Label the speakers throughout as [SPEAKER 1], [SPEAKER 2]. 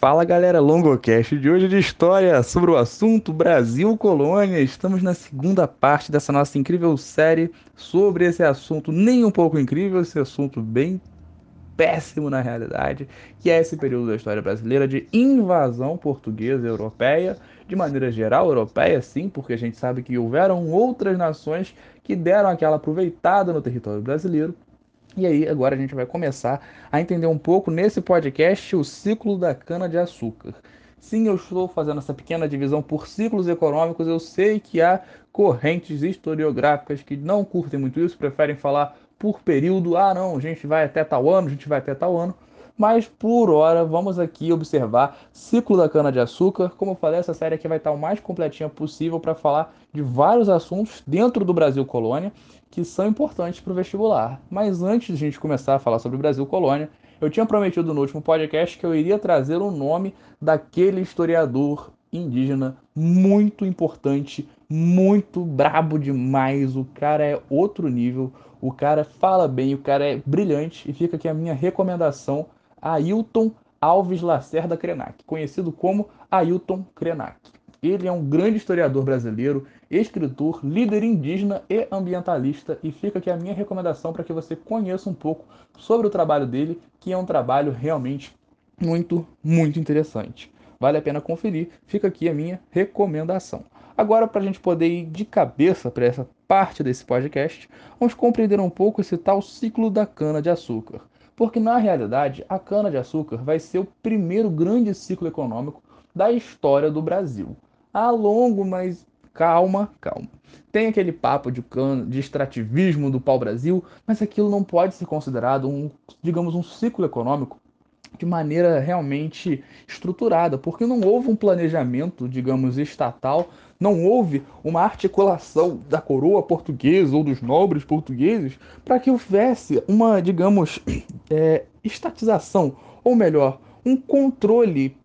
[SPEAKER 1] Fala galera, Longocast de hoje de história sobre o assunto Brasil Colônia. Estamos na segunda parte dessa nossa incrível série sobre esse assunto nem um pouco incrível, esse assunto bem péssimo na realidade, que é esse período da história brasileira de invasão portuguesa e europeia, de maneira geral europeia sim, porque a gente sabe que houveram outras nações que deram aquela aproveitada no território brasileiro e aí, agora a gente vai começar a entender um pouco nesse podcast o ciclo da cana-de-açúcar. Sim, eu estou fazendo essa pequena divisão por ciclos econômicos. Eu sei que há correntes historiográficas que não curtem muito isso, preferem falar por período. Ah, não, a gente vai até tal ano, a gente vai até tal ano. Mas por hora, vamos aqui observar ciclo da cana-de-açúcar. Como eu falei, essa série aqui vai estar o mais completinha possível para falar de vários assuntos dentro do Brasil Colônia que são importantes para o vestibular. Mas antes de a gente começar a falar sobre o Brasil Colônia, eu tinha prometido no último podcast que eu iria trazer o nome daquele historiador indígena muito importante, muito brabo demais. O cara é outro nível, o cara fala bem, o cara é brilhante e fica aqui a minha recomendação a Ailton Alves Lacerda Krenak, conhecido como Ailton Krenak. Ele é um grande historiador brasileiro, escritor, líder indígena e ambientalista, e fica aqui a minha recomendação para que você conheça um pouco sobre o trabalho dele, que é um trabalho realmente muito, muito interessante. Vale a pena conferir, fica aqui a minha recomendação. Agora, para a gente poder ir de cabeça para essa parte desse podcast, vamos compreender um pouco esse tal ciclo da cana-de-açúcar. Porque, na realidade, a cana-de-açúcar vai ser o primeiro grande ciclo econômico da história do Brasil a longo, mas calma, calma. Tem aquele papo de, de extrativismo do pau-brasil, mas aquilo não pode ser considerado um, digamos, um ciclo econômico de maneira realmente estruturada, porque não houve um planejamento, digamos, estatal, não houve uma articulação da coroa portuguesa ou dos nobres portugueses para que houvesse uma, digamos, é, estatização, ou melhor, um controle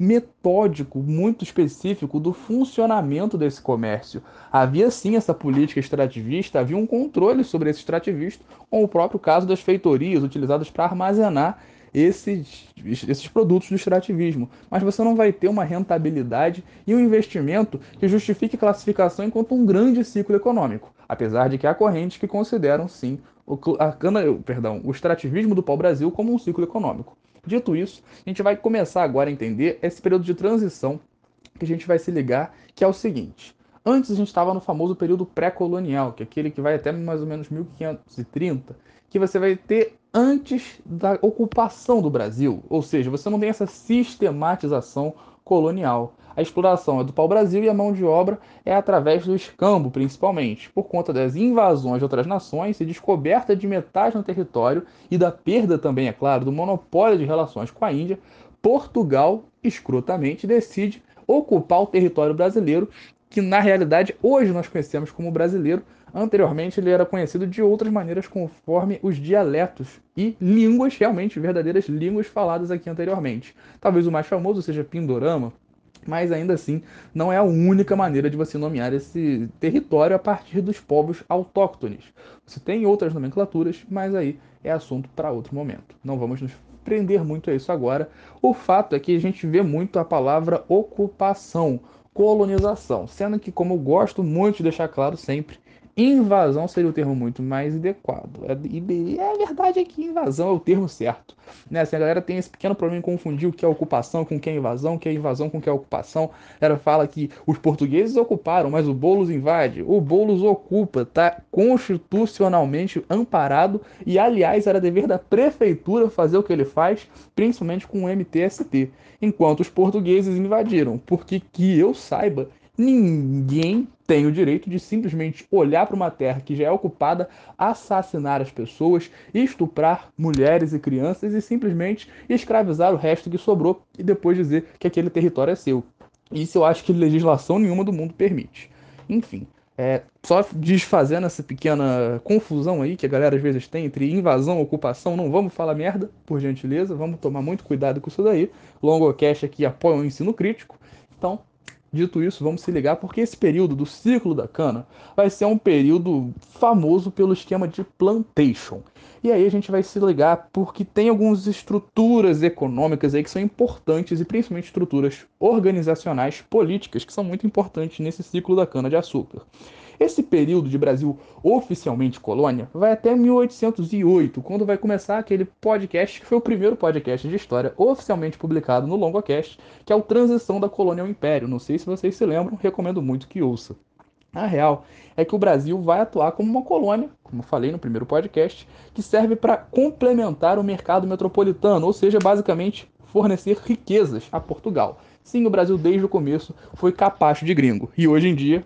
[SPEAKER 1] metódico, muito específico do funcionamento desse comércio. Havia sim essa política extrativista, havia um controle sobre esse extrativista, com o próprio caso das feitorias utilizadas para armazenar esses, esses produtos do extrativismo. Mas você não vai ter uma rentabilidade e um investimento que justifique classificação enquanto um grande ciclo econômico, apesar de que há correntes que consideram sim o, a perdão, o extrativismo do pau-brasil como um ciclo econômico. Dito isso, a gente vai começar agora a entender esse período de transição que a gente vai se ligar, que é o seguinte. Antes a gente estava no famoso período pré-colonial, que é aquele que vai até mais ou menos 1530, que você vai ter antes da ocupação do Brasil, ou seja, você não tem essa sistematização colonial. A exploração é do pau-brasil e a mão de obra é através do escambo, principalmente, por conta das invasões de outras nações e descoberta de metais no território e da perda também, é claro, do monopólio de relações com a Índia, Portugal, escrotamente, decide ocupar o território brasileiro, que na realidade hoje nós conhecemos como brasileiro. Anteriormente ele era conhecido de outras maneiras conforme os dialetos e línguas, realmente verdadeiras línguas faladas aqui anteriormente. Talvez o mais famoso seja Pindorama, mas ainda assim não é a única maneira de você nomear esse território a partir dos povos autóctones. Você tem outras nomenclaturas, mas aí é assunto para outro momento. Não vamos nos prender muito a isso agora. O fato é que a gente vê muito a palavra ocupação, colonização, sendo que, como eu gosto muito de deixar claro sempre, Invasão seria o termo muito mais adequado. É, e a verdade é que invasão é o termo certo. Né? Assim, a galera tem esse pequeno problema em confundir o que é ocupação com o que é invasão, o que é invasão com o que é ocupação. Ela fala que os portugueses ocuparam, mas o Boulos invade. O Boulos ocupa, tá constitucionalmente amparado e, aliás, era dever da prefeitura fazer o que ele faz, principalmente com o MTST. Enquanto os portugueses invadiram, porque que eu saiba, Ninguém tem o direito de simplesmente olhar para uma terra que já é ocupada, assassinar as pessoas, estuprar mulheres e crianças e simplesmente escravizar o resto que sobrou e depois dizer que aquele território é seu. Isso eu acho que legislação nenhuma do mundo permite. Enfim, é, só desfazendo essa pequena confusão aí que a galera às vezes tem entre invasão e ocupação, não vamos falar merda, por gentileza, vamos tomar muito cuidado com isso daí. Longocast aqui apoia o ensino crítico. Então, Dito isso, vamos se ligar porque esse período do ciclo da cana vai ser um período famoso pelo esquema de plantation. E aí a gente vai se ligar porque tem algumas estruturas econômicas aí que são importantes e principalmente estruturas organizacionais políticas que são muito importantes nesse ciclo da cana de açúcar. Esse período de Brasil oficialmente colônia vai até 1808, quando vai começar aquele podcast que foi o primeiro podcast de história oficialmente publicado no LongoCast, que é o Transição da Colônia ao Império. Não sei se vocês se lembram, recomendo muito que ouça. A real é que o Brasil vai atuar como uma colônia, como eu falei no primeiro podcast, que serve para complementar o mercado metropolitano, ou seja, basicamente fornecer riquezas a Portugal. Sim, o Brasil desde o começo foi capacho de gringo. E hoje em dia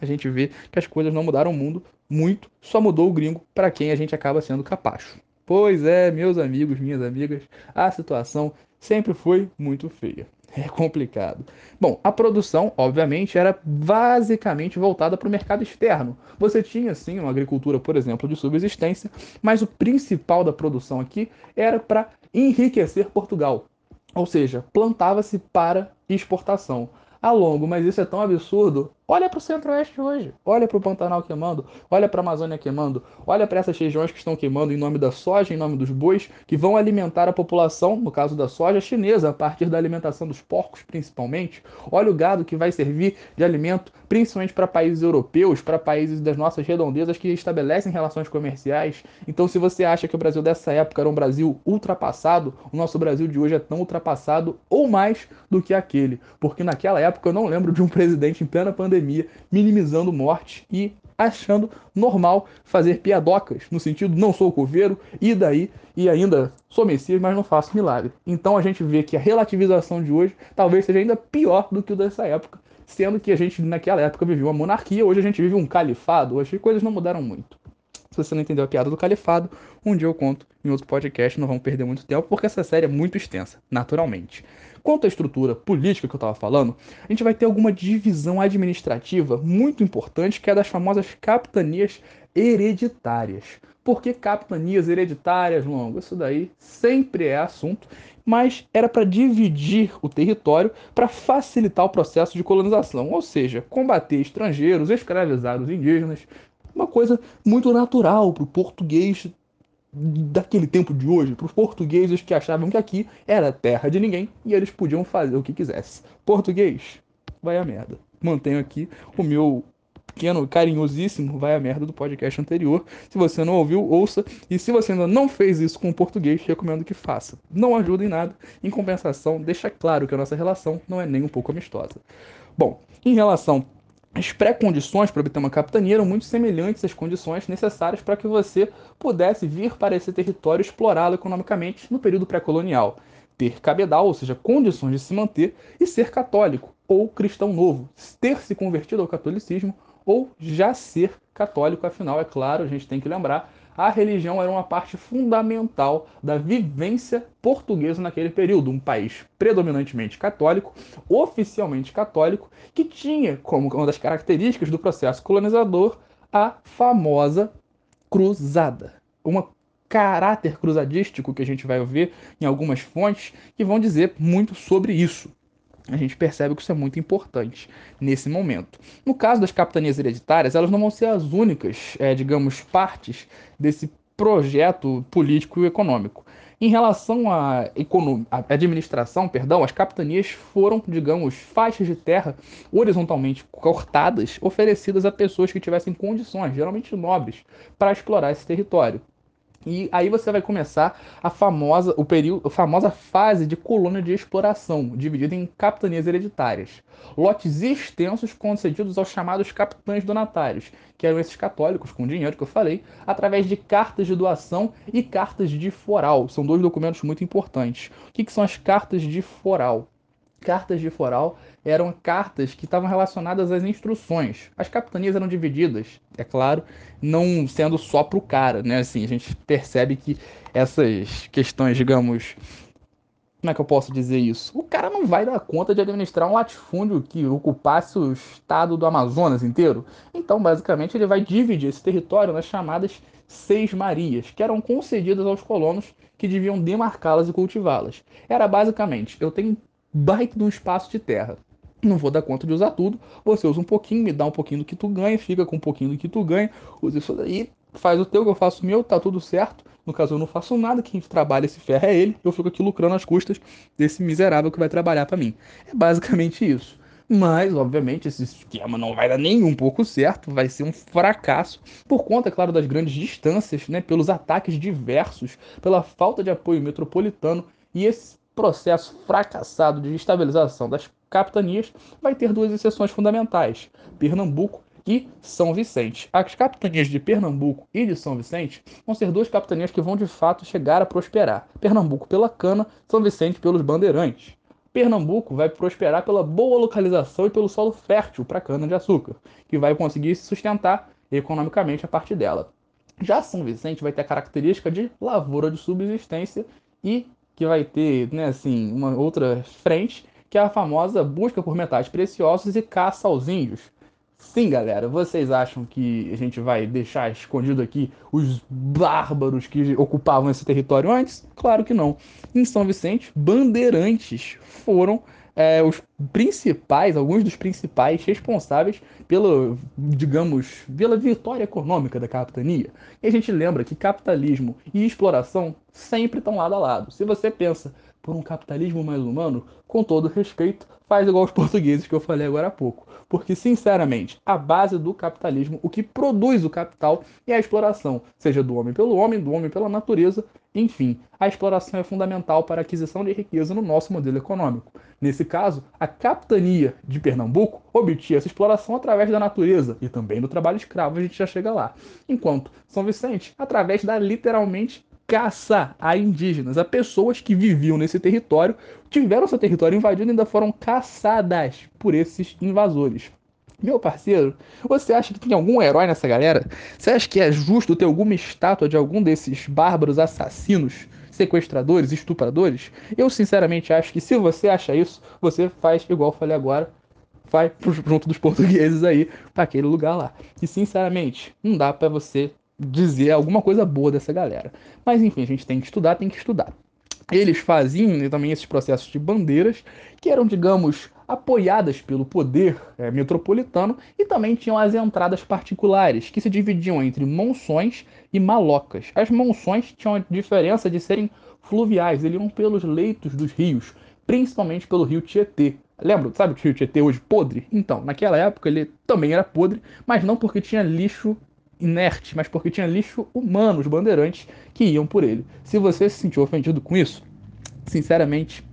[SPEAKER 1] a gente vê que as coisas não mudaram o mundo muito, só mudou o gringo para quem a gente acaba sendo capacho. Pois é, meus amigos, minhas amigas, a situação sempre foi muito feia. É complicado. Bom, a produção, obviamente, era basicamente voltada para o mercado externo. Você tinha, sim, uma agricultura, por exemplo, de subsistência, mas o principal da produção aqui era para enriquecer Portugal. Ou seja, plantava-se para exportação. A longo, mas isso é tão absurdo Olha para o Centro-Oeste hoje, olha para o Pantanal queimando, olha para a Amazônia queimando, olha para essas regiões que estão queimando em nome da soja, em nome dos bois, que vão alimentar a população, no caso da soja chinesa, a partir da alimentação dos porcos principalmente. Olha o gado que vai servir de alimento principalmente para países europeus, para países das nossas redondezas que estabelecem relações comerciais. Então, se você acha que o Brasil dessa época era um Brasil ultrapassado, o nosso Brasil de hoje é tão ultrapassado ou mais do que aquele, porque naquela época eu não lembro de um presidente em plena pandemia pandemia, minimizando morte e achando normal fazer piadocas, no sentido não sou coveiro, e daí, e ainda sou Messias, mas não faço milagre. Então a gente vê que a relativização de hoje talvez seja ainda pior do que o dessa época, sendo que a gente naquela época vivia uma monarquia, hoje a gente vive um califado, hoje as coisas não mudaram muito. Se você não entendeu a piada do califado, um dia eu conto em outro podcast, não vamos perder muito tempo, porque essa série é muito extensa, naturalmente. Quanto à estrutura política que eu estava falando, a gente vai ter alguma divisão administrativa muito importante, que é das famosas capitanias hereditárias. Por que capitanias hereditárias, Longo? Isso daí sempre é assunto, mas era para dividir o território para facilitar o processo de colonização, ou seja, combater estrangeiros, escravizar os indígenas, uma coisa muito natural para o português daquele tempo de hoje para os portugueses que achavam que aqui era terra de ninguém e eles podiam fazer o que quisessem. Português, vai a merda. Mantenho aqui o meu pequeno, carinhosíssimo vai a merda do podcast anterior. Se você não ouviu, ouça. E se você ainda não fez isso com o português, recomendo que faça. Não ajuda em nada. Em compensação, deixa claro que a nossa relação não é nem um pouco amistosa. Bom, em relação as pré-condições para obter uma capitania eram muito semelhantes às condições necessárias para que você pudesse vir para esse território explorá-lo economicamente no período pré-colonial. Ter cabedal, ou seja, condições de se manter, e ser católico ou cristão novo, ter se convertido ao catolicismo ou já ser católico, afinal, é claro, a gente tem que lembrar a religião era uma parte fundamental da vivência portuguesa naquele período, um país predominantemente católico, oficialmente católico, que tinha como uma das características do processo colonizador a famosa cruzada. Uma caráter cruzadístico que a gente vai ver em algumas fontes que vão dizer muito sobre isso a gente percebe que isso é muito importante nesse momento. No caso das capitanias hereditárias, elas não vão ser as únicas, é, digamos, partes desse projeto político e econômico. Em relação à, administração, perdão, as capitanias foram, digamos, faixas de terra horizontalmente cortadas, oferecidas a pessoas que tivessem condições, geralmente nobres, para explorar esse território. E aí você vai começar a famosa, o período, a famosa fase de colônia de exploração, dividida em capitanias hereditárias. Lotes extensos concedidos aos chamados capitães donatários, que eram esses católicos com dinheiro que eu falei, através de cartas de doação e cartas de foral. São dois documentos muito importantes. O que, que são as cartas de foral? Cartas de foral eram cartas que estavam relacionadas às instruções. As capitanias eram divididas, é claro, não sendo só para o cara, né? Assim, a gente percebe que essas questões, digamos, como é que eu posso dizer isso? O cara não vai dar conta de administrar um latifúndio que ocupasse o estado do Amazonas inteiro. Então, basicamente, ele vai dividir esse território nas chamadas Seis Marias, que eram concedidas aos colonos que deviam demarcá-las e cultivá-las. Era basicamente, eu tenho baita de um espaço de terra. Não vou dar conta de usar tudo, você usa um pouquinho, me dá um pouquinho do que tu ganha, fica com um pouquinho do que tu ganha, usa isso daí, faz o teu, eu faço o meu, tá tudo certo. No caso, eu não faço nada, quem trabalha esse ferro é ele, eu fico aqui lucrando as custas desse miserável que vai trabalhar para mim. É basicamente isso. Mas, obviamente, esse esquema não vai dar nem um pouco certo, vai ser um fracasso, por conta, claro, das grandes distâncias, né, pelos ataques diversos, pela falta de apoio metropolitano e esse processo fracassado de estabilização das capitanias vai ter duas exceções fundamentais: Pernambuco e São Vicente. As capitanias de Pernambuco e de São Vicente vão ser duas capitanias que vão de fato chegar a prosperar. Pernambuco pela cana, São Vicente pelos bandeirantes. Pernambuco vai prosperar pela boa localização e pelo solo fértil para cana-de-açúcar, que vai conseguir se sustentar economicamente a partir dela. Já São Vicente vai ter a característica de lavoura de subsistência e que vai ter, né, assim, uma outra frente, que é a famosa busca por metais preciosos e caça aos índios. Sim, galera, vocês acham que a gente vai deixar escondido aqui os bárbaros que ocupavam esse território antes? Claro que não. Em São Vicente, bandeirantes foram é, os principais, alguns dos principais responsáveis pela, digamos, pela vitória econômica da capitania. E a gente lembra que capitalismo e exploração sempre estão lado a lado. Se você pensa por um capitalismo mais humano, com todo respeito, faz igual os portugueses que eu falei agora há pouco. Porque, sinceramente, a base do capitalismo, o que produz o capital é a exploração, seja do homem pelo homem, do homem pela natureza, enfim, a exploração é fundamental para a aquisição de riqueza no nosso modelo econômico. Nesse caso, a capitania de Pernambuco obtinha essa exploração através da natureza e também do trabalho escravo, a gente já chega lá. Enquanto São Vicente, através da literalmente caça a indígenas, a pessoas que viviam nesse território, tiveram seu território invadido e ainda foram caçadas por esses invasores. Meu parceiro, você acha que tem algum herói nessa galera? Você acha que é justo ter alguma estátua de algum desses bárbaros assassinos, sequestradores, estupradores? Eu sinceramente acho que se você acha isso, você faz igual eu falei agora, vai junto dos portugueses aí para aquele lugar lá. E sinceramente, não dá para você dizer alguma coisa boa dessa galera. Mas enfim, a gente tem que estudar, tem que estudar. Eles faziam também esses processos de bandeiras que eram, digamos, apoiadas pelo poder é, metropolitano e também tinham as entradas particulares, que se dividiam entre monções e malocas. As monções tinham a diferença de serem fluviais, eles iam pelos leitos dos rios, principalmente pelo rio Tietê. Lembra, sabe o rio Tietê hoje podre? Então, naquela época ele também era podre, mas não porque tinha lixo inerte, mas porque tinha lixo humano, os bandeirantes que iam por ele. Se você se sentiu ofendido com isso, sinceramente,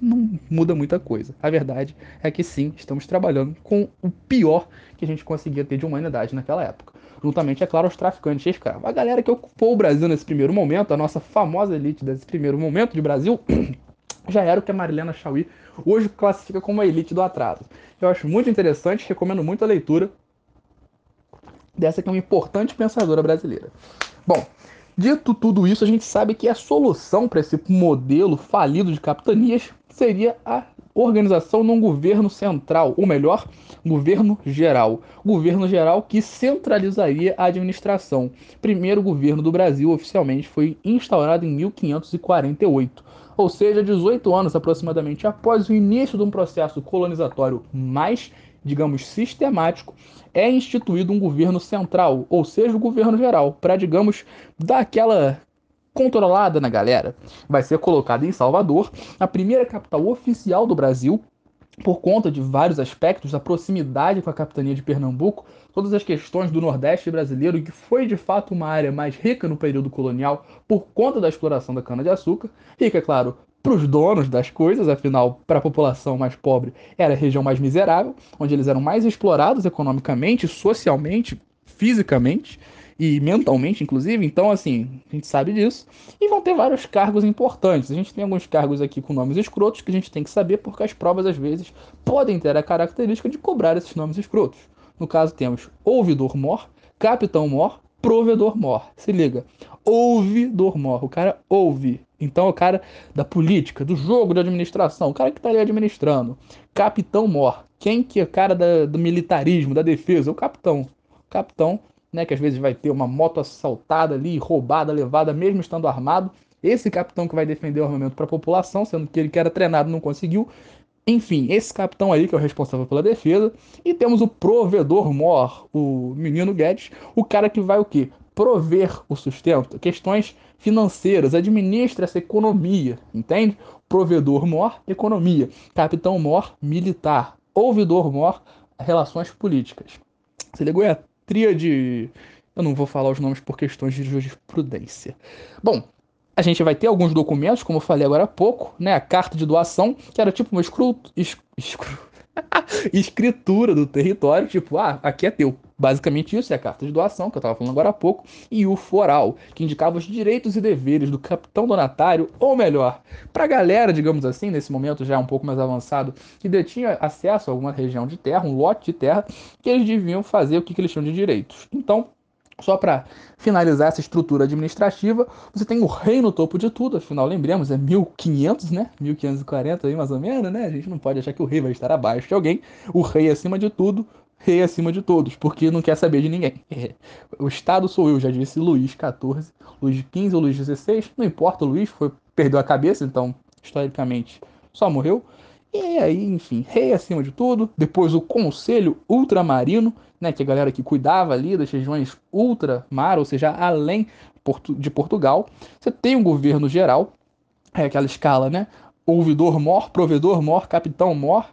[SPEAKER 1] não muda muita coisa. A verdade é que sim, estamos trabalhando com o pior que a gente conseguia ter de humanidade naquela época. Juntamente, é claro, aos traficantes de escravos. A galera que ocupou o Brasil nesse primeiro momento, a nossa famosa elite desse primeiro momento de Brasil, já era o que a Marilena Chauí hoje classifica como a elite do atraso. Eu acho muito interessante, recomendo muito a leitura dessa que é uma importante pensadora brasileira. Bom, dito tudo isso, a gente sabe que a solução para esse modelo falido de capitanias seria a organização num governo central, ou melhor, governo geral. Governo geral que centralizaria a administração. Primeiro governo do Brasil oficialmente foi instaurado em 1548, ou seja, 18 anos aproximadamente após o início de um processo colonizatório mais digamos, sistemático, é instituído um governo central, ou seja, o governo geral, para, digamos, dar aquela controlada na galera. Vai ser colocado em Salvador, a primeira capital oficial do Brasil, por conta de vários aspectos, a proximidade com a capitania de Pernambuco, todas as questões do Nordeste brasileiro, que foi de fato uma área mais rica no período colonial por conta da exploração da cana-de-açúcar, rica, é claro, para os donos das coisas, afinal, para a população mais pobre era a região mais miserável, onde eles eram mais explorados economicamente, socialmente, fisicamente e mentalmente, inclusive. Então, assim, a gente sabe disso. E vão ter vários cargos importantes. A gente tem alguns cargos aqui com nomes escrotos que a gente tem que saber, porque as provas, às vezes, podem ter a característica de cobrar esses nomes escrotos. No caso, temos ouvidor-mor, capitão-mor, provedor-mor. Se liga, ouvidor-mor. O cara ouve então, o cara da política, do jogo de administração, o cara que está ali administrando. Capitão Mor. Quem que é o cara da, do militarismo, da defesa? O capitão. O capitão, né, que às vezes vai ter uma moto assaltada ali, roubada, levada, mesmo estando armado. Esse capitão que vai defender o armamento para a população, sendo que ele que era treinado não conseguiu. Enfim, esse capitão aí que é o responsável pela defesa. E temos o provedor mor, o menino Guedes, o cara que vai o quê? Prover o sustento, questões financeiras, administra essa economia, entende? Provedor mor, economia. Capitão mor, militar. Ouvidor mor, relações políticas. Se ligou? É a tríade. Eu não vou falar os nomes por questões de jurisprudência. Bom, a gente vai ter alguns documentos, como eu falei agora há pouco, né? A carta de doação, que era tipo uma escru... Escru... escritura do território, tipo, ah, aqui é teu. Basicamente isso é a carta de doação, que eu estava falando agora há pouco, e o foral, que indicava os direitos e deveres do capitão donatário, ou melhor, para a galera, digamos assim, nesse momento já um pouco mais avançado, que detinha acesso a alguma região de terra, um lote de terra, que eles deviam fazer o que, que eles tinham de direitos. Então, só para finalizar essa estrutura administrativa, você tem o rei no topo de tudo, afinal, lembremos, é 1500, né? 1540 aí mais ou menos, né? A gente não pode achar que o rei vai estar abaixo de alguém. O rei acima de tudo, rei acima de todos, porque não quer saber de ninguém. É. O Estado sou eu, já disse Luís XIV, Luís XV ou Luís XVI, não importa, o Luís foi, perdeu a cabeça, então, historicamente, só morreu. E aí, enfim, rei acima de tudo. Depois o Conselho Ultramarino, né, que é a galera que cuidava ali das regiões ultramar, ou seja, além de Portugal. Você tem um governo geral, é aquela escala, né? Ouvidor mor, provedor mor, capitão mor.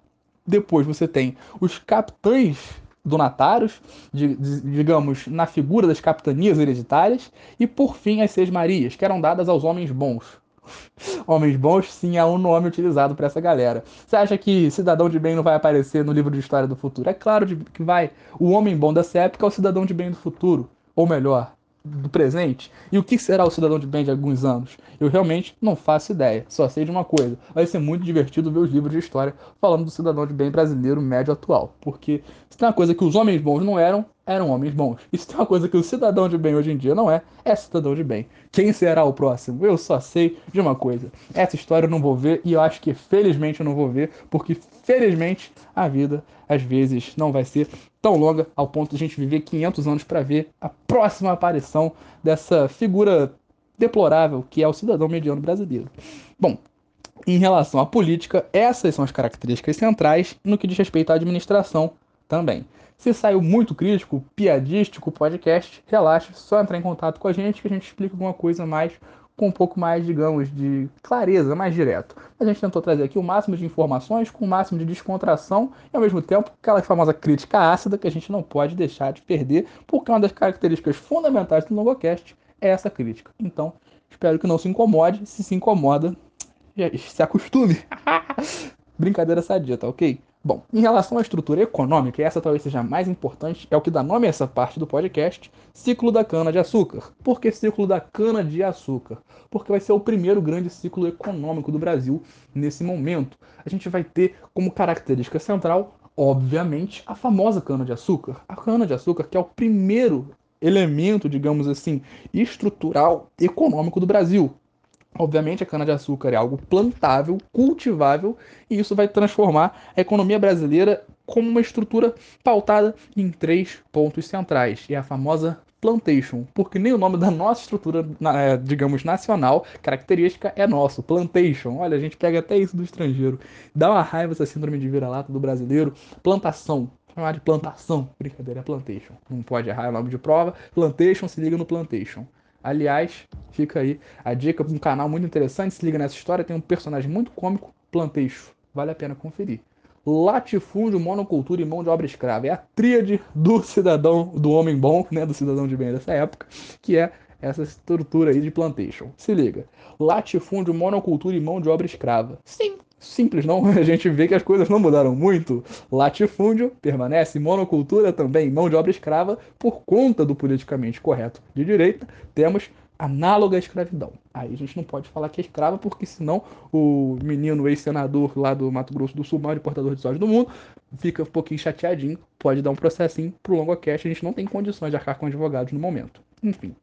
[SPEAKER 1] Depois você tem os capitães donatários, digamos, na figura das capitanias hereditárias. E por fim, as seis marias, que eram dadas aos homens bons. Homens bons, sim, é um nome utilizado para essa galera. Você acha que cidadão de bem não vai aparecer no livro de história do futuro? É claro que vai. O homem bom dessa época é o cidadão de bem do futuro. Ou melhor, do presente? E o que será o cidadão de bem de alguns anos? Eu realmente não faço ideia. Só sei de uma coisa: vai ser muito divertido ver os livros de história falando do cidadão de bem brasileiro médio atual. Porque se tem uma coisa que os homens bons não eram, eram homens bons. Se tem uma coisa que o cidadão de bem hoje em dia não é, é cidadão de bem. Quem será o próximo? Eu só sei de uma coisa: essa história eu não vou ver e eu acho que felizmente eu não vou ver, porque felizmente a vida às vezes não vai ser tão longa ao ponto de a gente viver 500 anos para ver a próxima aparição dessa figura deplorável que é o cidadão mediano brasileiro. Bom, em relação à política, essas são as características centrais no que diz respeito à administração também. Se saiu muito crítico, piadístico podcast, relaxe, só entrar em contato com a gente que a gente explica alguma coisa mais com um pouco mais, digamos, de clareza, mais direto. A gente tentou trazer aqui o máximo de informações com o máximo de descontração e, ao mesmo tempo, aquela famosa crítica ácida que a gente não pode deixar de perder, porque uma das características fundamentais do Logocast é essa crítica. Então, espero que não se incomode. Se se incomoda, se acostume. Brincadeira sadia, tá ok? Bom, em relação à estrutura econômica, e essa talvez seja a mais importante, é o que dá nome a essa parte do podcast, ciclo da cana-de-açúcar. Por que ciclo da cana-de-açúcar? Porque vai ser o primeiro grande ciclo econômico do Brasil nesse momento. A gente vai ter como característica central, obviamente, a famosa cana-de-açúcar. A cana-de-açúcar que é o primeiro elemento, digamos assim, estrutural econômico do Brasil. Obviamente, a cana-de-açúcar é algo plantável, cultivável, e isso vai transformar a economia brasileira como uma estrutura pautada em três pontos centrais. E é a famosa plantation, porque nem o nome da nossa estrutura, é, digamos, nacional, característica é nosso, plantation. Olha, a gente pega até isso do estrangeiro. Dá uma raiva essa síndrome de vira-lata do brasileiro. Plantação, chamar de plantação. Brincadeira, é plantation. Não pode errar o nome de prova. Plantation, se liga no plantation. Aliás, fica aí a dica de um canal muito interessante. Se liga nessa história, tem um personagem muito cômico, Planteixo. Vale a pena conferir. Latifúndio, monocultura e mão de obra escrava. É a tríade do cidadão, do homem bom, né, do cidadão de bem dessa época, que é essa estrutura aí de plantation. Se liga. Latifúndio, monocultura e mão de obra escrava. Sim, simples, não? A gente vê que as coisas não mudaram muito. Latifúndio permanece, monocultura também, mão de obra escrava, por conta do politicamente correto de direita, temos análoga à escravidão. Aí a gente não pode falar que é escrava, porque senão o menino ex-senador lá do Mato Grosso do Sul, maior importador de soja do mundo, fica um pouquinho chateadinho, pode dar um processinho pro longocast, a gente não tem condições de arcar com advogados no momento. Enfim,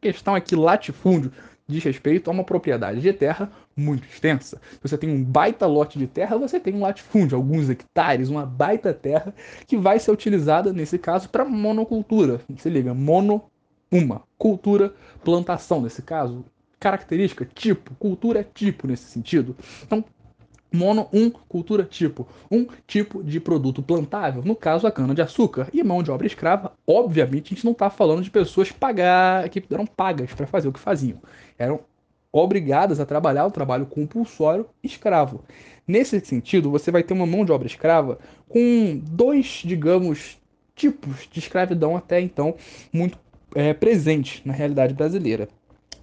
[SPEAKER 1] questão é que latifúndio diz respeito a uma propriedade de terra muito extensa. Você tem um baita lote de terra, você tem um latifúndio, alguns hectares, uma baita terra que vai ser utilizada nesse caso para monocultura. Se liga, mono uma cultura, plantação nesse caso, característica, tipo, cultura é tipo nesse sentido. Então, Mono, um, cultura tipo. Um tipo de produto plantável, no caso a cana-de-açúcar. E mão de obra escrava, obviamente, a gente não está falando de pessoas pagar, que eram pagas para fazer o que faziam. Eram obrigadas a trabalhar o trabalho compulsório escravo. Nesse sentido, você vai ter uma mão de obra escrava com dois, digamos, tipos de escravidão até então muito é, presentes na realidade brasileira.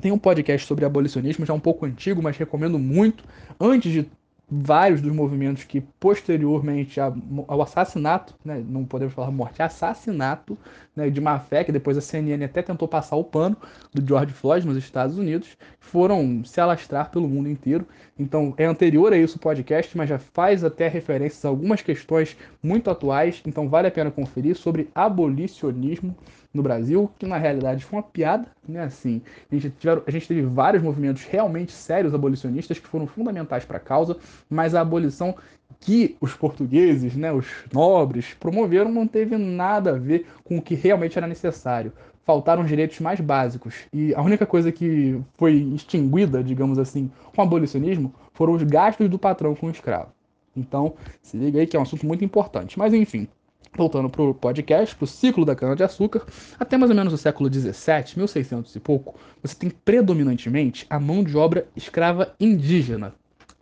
[SPEAKER 1] Tem um podcast sobre abolicionismo, já um pouco antigo, mas recomendo muito. Antes de vários dos movimentos que posteriormente ao assassinato, né, não podemos falar morte, assassinato né, de fé, que depois a CNN até tentou passar o pano do George Floyd nos Estados Unidos, foram se alastrar pelo mundo inteiro. Então é anterior a isso o podcast, mas já faz até referências a algumas questões muito atuais, então vale a pena conferir sobre abolicionismo no Brasil, que na realidade foi uma piada, né? Assim, a gente, tiveram, a gente teve vários movimentos realmente sérios abolicionistas que foram fundamentais para a causa, mas a abolição que os portugueses, né, os nobres, promoveram não teve nada a ver com o que realmente era necessário. Faltaram os direitos mais básicos. E a única coisa que foi extinguida, digamos assim, com o abolicionismo foram os gastos do patrão com o escravo. Então, se liga aí que é um assunto muito importante. Mas enfim, voltando para o podcast, para o ciclo da cana-de-açúcar, até mais ou menos o século XVII, 1600 e pouco, você tem predominantemente a mão de obra escrava indígena.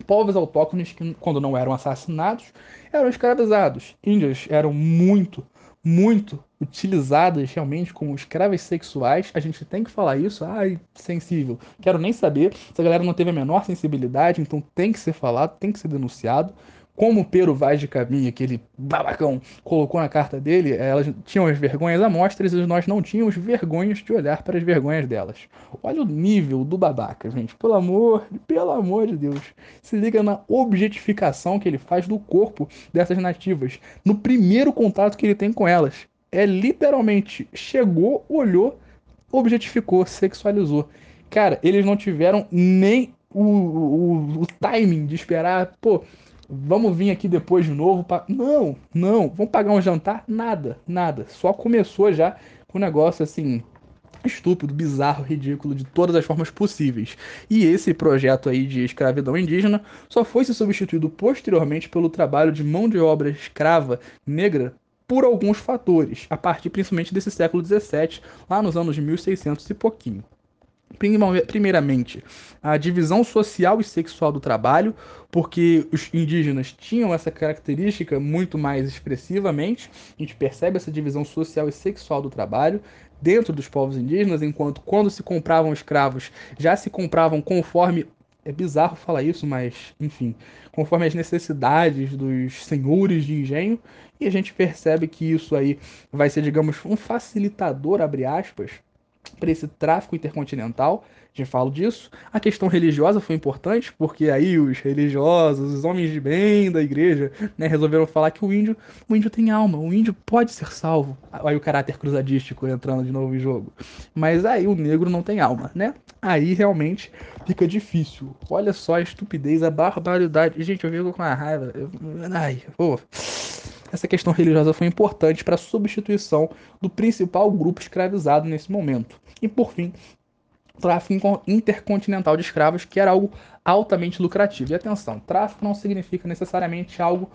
[SPEAKER 1] Povos autóctones que, quando não eram assassinados, eram escravizados. Índias eram muito, muito utilizadas realmente como escravas sexuais. A gente tem que falar isso. Ai, sensível. Quero nem saber. Essa galera não teve a menor sensibilidade, então tem que ser falado, tem que ser denunciado como o Pero Vaz de Caminha, aquele babacão, colocou na carta dele, elas tinham as vergonhas à mostra e nós não tínhamos vergonhas de olhar para as vergonhas delas. Olha o nível do babaca, gente. Pelo amor, pelo amor de Deus. Se liga na objetificação que ele faz do corpo dessas nativas, no primeiro contato que ele tem com elas. É literalmente, chegou, olhou, objetificou, sexualizou. Cara, eles não tiveram nem o, o, o timing de esperar, pô, Vamos vir aqui depois de novo. Pra... Não, não. Vamos pagar um jantar? Nada, nada. Só começou já com um negócio assim estúpido, bizarro, ridículo de todas as formas possíveis. E esse projeto aí de escravidão indígena só foi se substituído posteriormente pelo trabalho de mão de obra escrava negra por alguns fatores, a partir principalmente desse século 17, lá nos anos de 1600 e pouquinho. Primeiramente, a divisão social e sexual do trabalho, porque os indígenas tinham essa característica muito mais expressivamente. A gente percebe essa divisão social e sexual do trabalho dentro dos povos indígenas, enquanto quando se compravam escravos, já se compravam conforme é bizarro falar isso, mas enfim, conforme as necessidades dos senhores de engenho, e a gente percebe que isso aí vai ser, digamos, um facilitador, abre aspas, para esse tráfico intercontinental, já falo disso. A questão religiosa foi importante, porque aí os religiosos, os homens de bem da igreja, né, resolveram falar que o índio, o índio tem alma, o índio pode ser salvo. Aí o caráter cruzadístico entrando de novo em jogo. Mas aí o negro não tem alma, né? Aí realmente fica difícil. Olha só a estupidez, a barbaridade. Gente, eu fico com a raiva. Eu... Ai, pô essa questão religiosa foi importante para a substituição do principal grupo escravizado nesse momento. E por fim, tráfico intercontinental de escravos, que era algo altamente lucrativo. E atenção, tráfico não significa necessariamente algo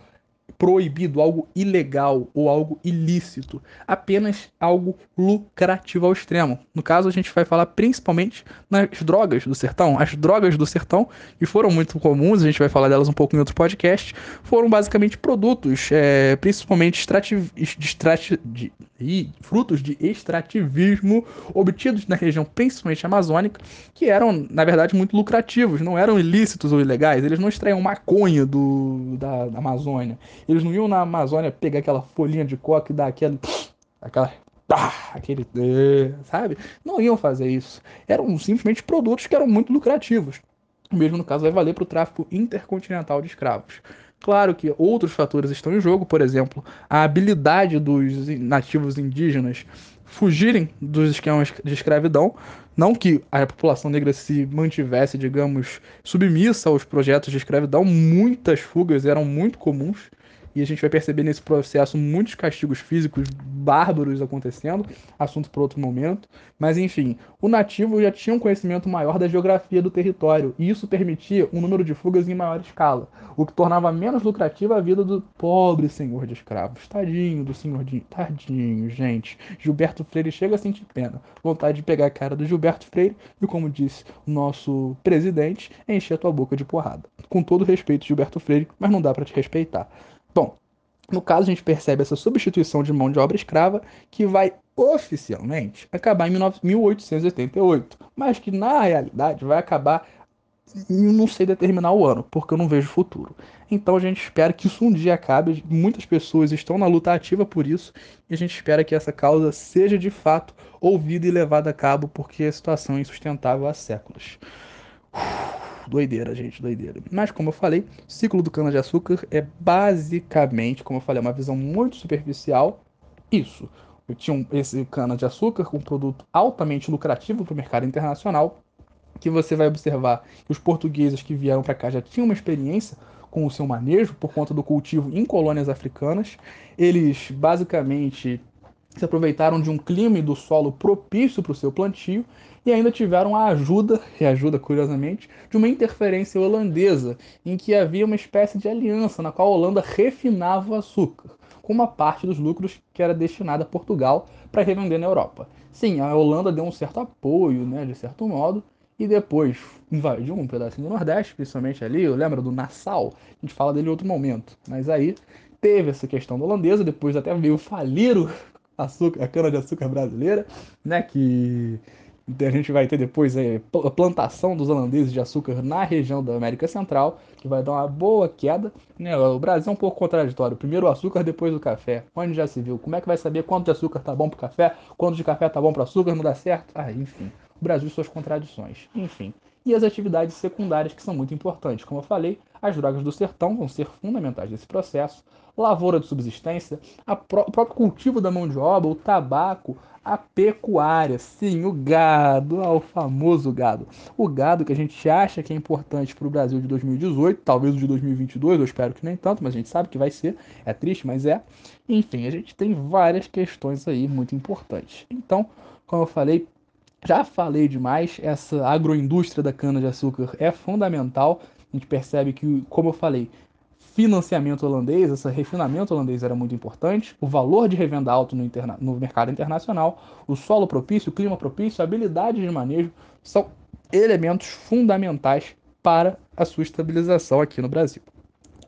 [SPEAKER 1] proibido, algo ilegal ou algo ilícito, apenas algo lucrativo ao extremo. No caso, a gente vai falar principalmente nas drogas do sertão. As drogas do sertão, que foram muito comuns, a gente vai falar delas um pouco em outro podcast, foram basicamente produtos, é, principalmente extrativ... extrati... de... e frutos de extrativismo obtidos na região principalmente amazônica, que eram, na verdade, muito lucrativos, não eram ilícitos ou ilegais, eles não extraíam maconha do... da... da Amazônia eles não iam na Amazônia pegar aquela folhinha de coca e dar aquele. aquela. Ah, aquele. Eh, sabe? Não iam fazer isso. Eram simplesmente produtos que eram muito lucrativos. Mesmo no caso vai valer para o tráfico intercontinental de escravos. Claro que outros fatores estão em jogo, por exemplo, a habilidade dos nativos indígenas fugirem dos esquemas de escravidão, não que a população negra se mantivesse, digamos, submissa aos projetos de escravidão, muitas fugas eram muito comuns e a gente vai perceber nesse processo muitos castigos físicos bárbaros acontecendo, assunto para outro momento. Mas enfim, o nativo já tinha um conhecimento maior da geografia do território, e isso permitia um número de fugas em maior escala, o que tornava menos lucrativa a vida do pobre senhor de escravos. Tadinho do senhorzinho, tadinho, gente. Gilberto Freire chega a sentir pena, vontade de pegar a cara do Gilberto Freire e, como disse o nosso presidente, encher a tua boca de porrada. Com todo respeito, Gilberto Freire, mas não dá para te respeitar. No caso, a gente percebe essa substituição de mão de obra escrava que vai oficialmente acabar em 1888, mas que na realidade vai acabar não sei determinar o ano, porque eu não vejo futuro. Então a gente espera que isso um dia acabe. Muitas pessoas estão na luta ativa por isso, e a gente espera que essa causa seja de fato ouvida e levada a cabo, porque a situação é insustentável há séculos. Doideira, gente, doideira. Mas, como eu falei, o ciclo do cana-de-açúcar é basicamente, como eu falei, uma visão muito superficial. Isso. Eu tinha esse cana-de-açúcar um produto altamente lucrativo para o mercado internacional, que você vai observar que os portugueses que vieram para cá já tinham uma experiência com o seu manejo por conta do cultivo em colônias africanas. Eles basicamente se aproveitaram de um clima e do solo propício para o seu plantio e ainda tiveram a ajuda, e ajuda curiosamente, de uma interferência holandesa, em que havia uma espécie de aliança na qual a Holanda refinava o açúcar, com uma parte dos lucros que era destinada a Portugal para revender na Europa. Sim, a Holanda deu um certo apoio, né, de certo modo, e depois invadiu um pedacinho do Nordeste, principalmente ali, eu lembro do Nassau, a gente fala dele em outro momento, mas aí teve essa questão holandesa, depois até veio falir o açúcar, a cana-de-açúcar brasileira, né, que a gente vai ter depois a plantação dos holandeses de açúcar na região da América Central, que vai dar uma boa queda. Né? O Brasil é um pouco contraditório. Primeiro o açúcar, depois o café. Onde já se viu? Como é que vai saber quanto de açúcar tá bom para café, quanto de café tá bom para açúcar, não dá certo? Ah, enfim. O Brasil e suas contradições. Enfim. E as atividades secundárias que são muito importantes. Como eu falei, as drogas do sertão vão ser fundamentais nesse processo. Lavoura de subsistência, o próprio cultivo da mão de obra, o tabaco, a pecuária, sim, o gado, ah, o famoso gado. O gado que a gente acha que é importante para o Brasil de 2018, talvez o de 2022, eu espero que nem tanto, mas a gente sabe que vai ser. É triste, mas é. Enfim, a gente tem várias questões aí muito importantes. Então, como eu falei, já falei demais, essa agroindústria da cana-de-açúcar é fundamental. A gente percebe que, como eu falei, financiamento holandês, esse refinamento holandês era muito importante, o valor de revenda alto no, interna no mercado internacional, o solo propício, o clima propício, a habilidade de manejo são elementos fundamentais para a sua estabilização aqui no Brasil.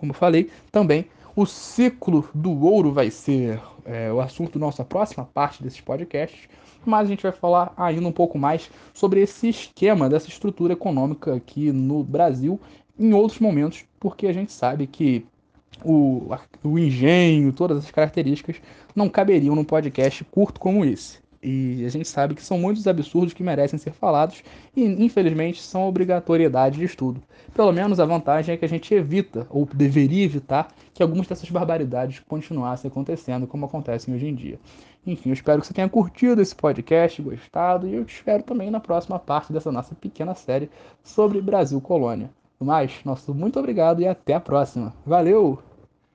[SPEAKER 1] Como falei, também o ciclo do ouro vai ser é, o assunto da nossa próxima parte desses podcasts, mas a gente vai falar ainda um pouco mais sobre esse esquema dessa estrutura econômica aqui no Brasil em outros momentos, porque a gente sabe que o, o engenho, todas essas características não caberiam num podcast curto como esse. E a gente sabe que são muitos absurdos que merecem ser falados e, infelizmente, são obrigatoriedade de estudo. Pelo menos a vantagem é que a gente evita, ou deveria evitar, que algumas dessas barbaridades continuassem acontecendo como acontecem hoje em dia. Enfim, eu espero que você tenha curtido esse podcast, gostado, e eu te espero também na próxima parte dessa nossa pequena série sobre Brasil Colônia. Mais, nosso muito obrigado e até a próxima. Valeu!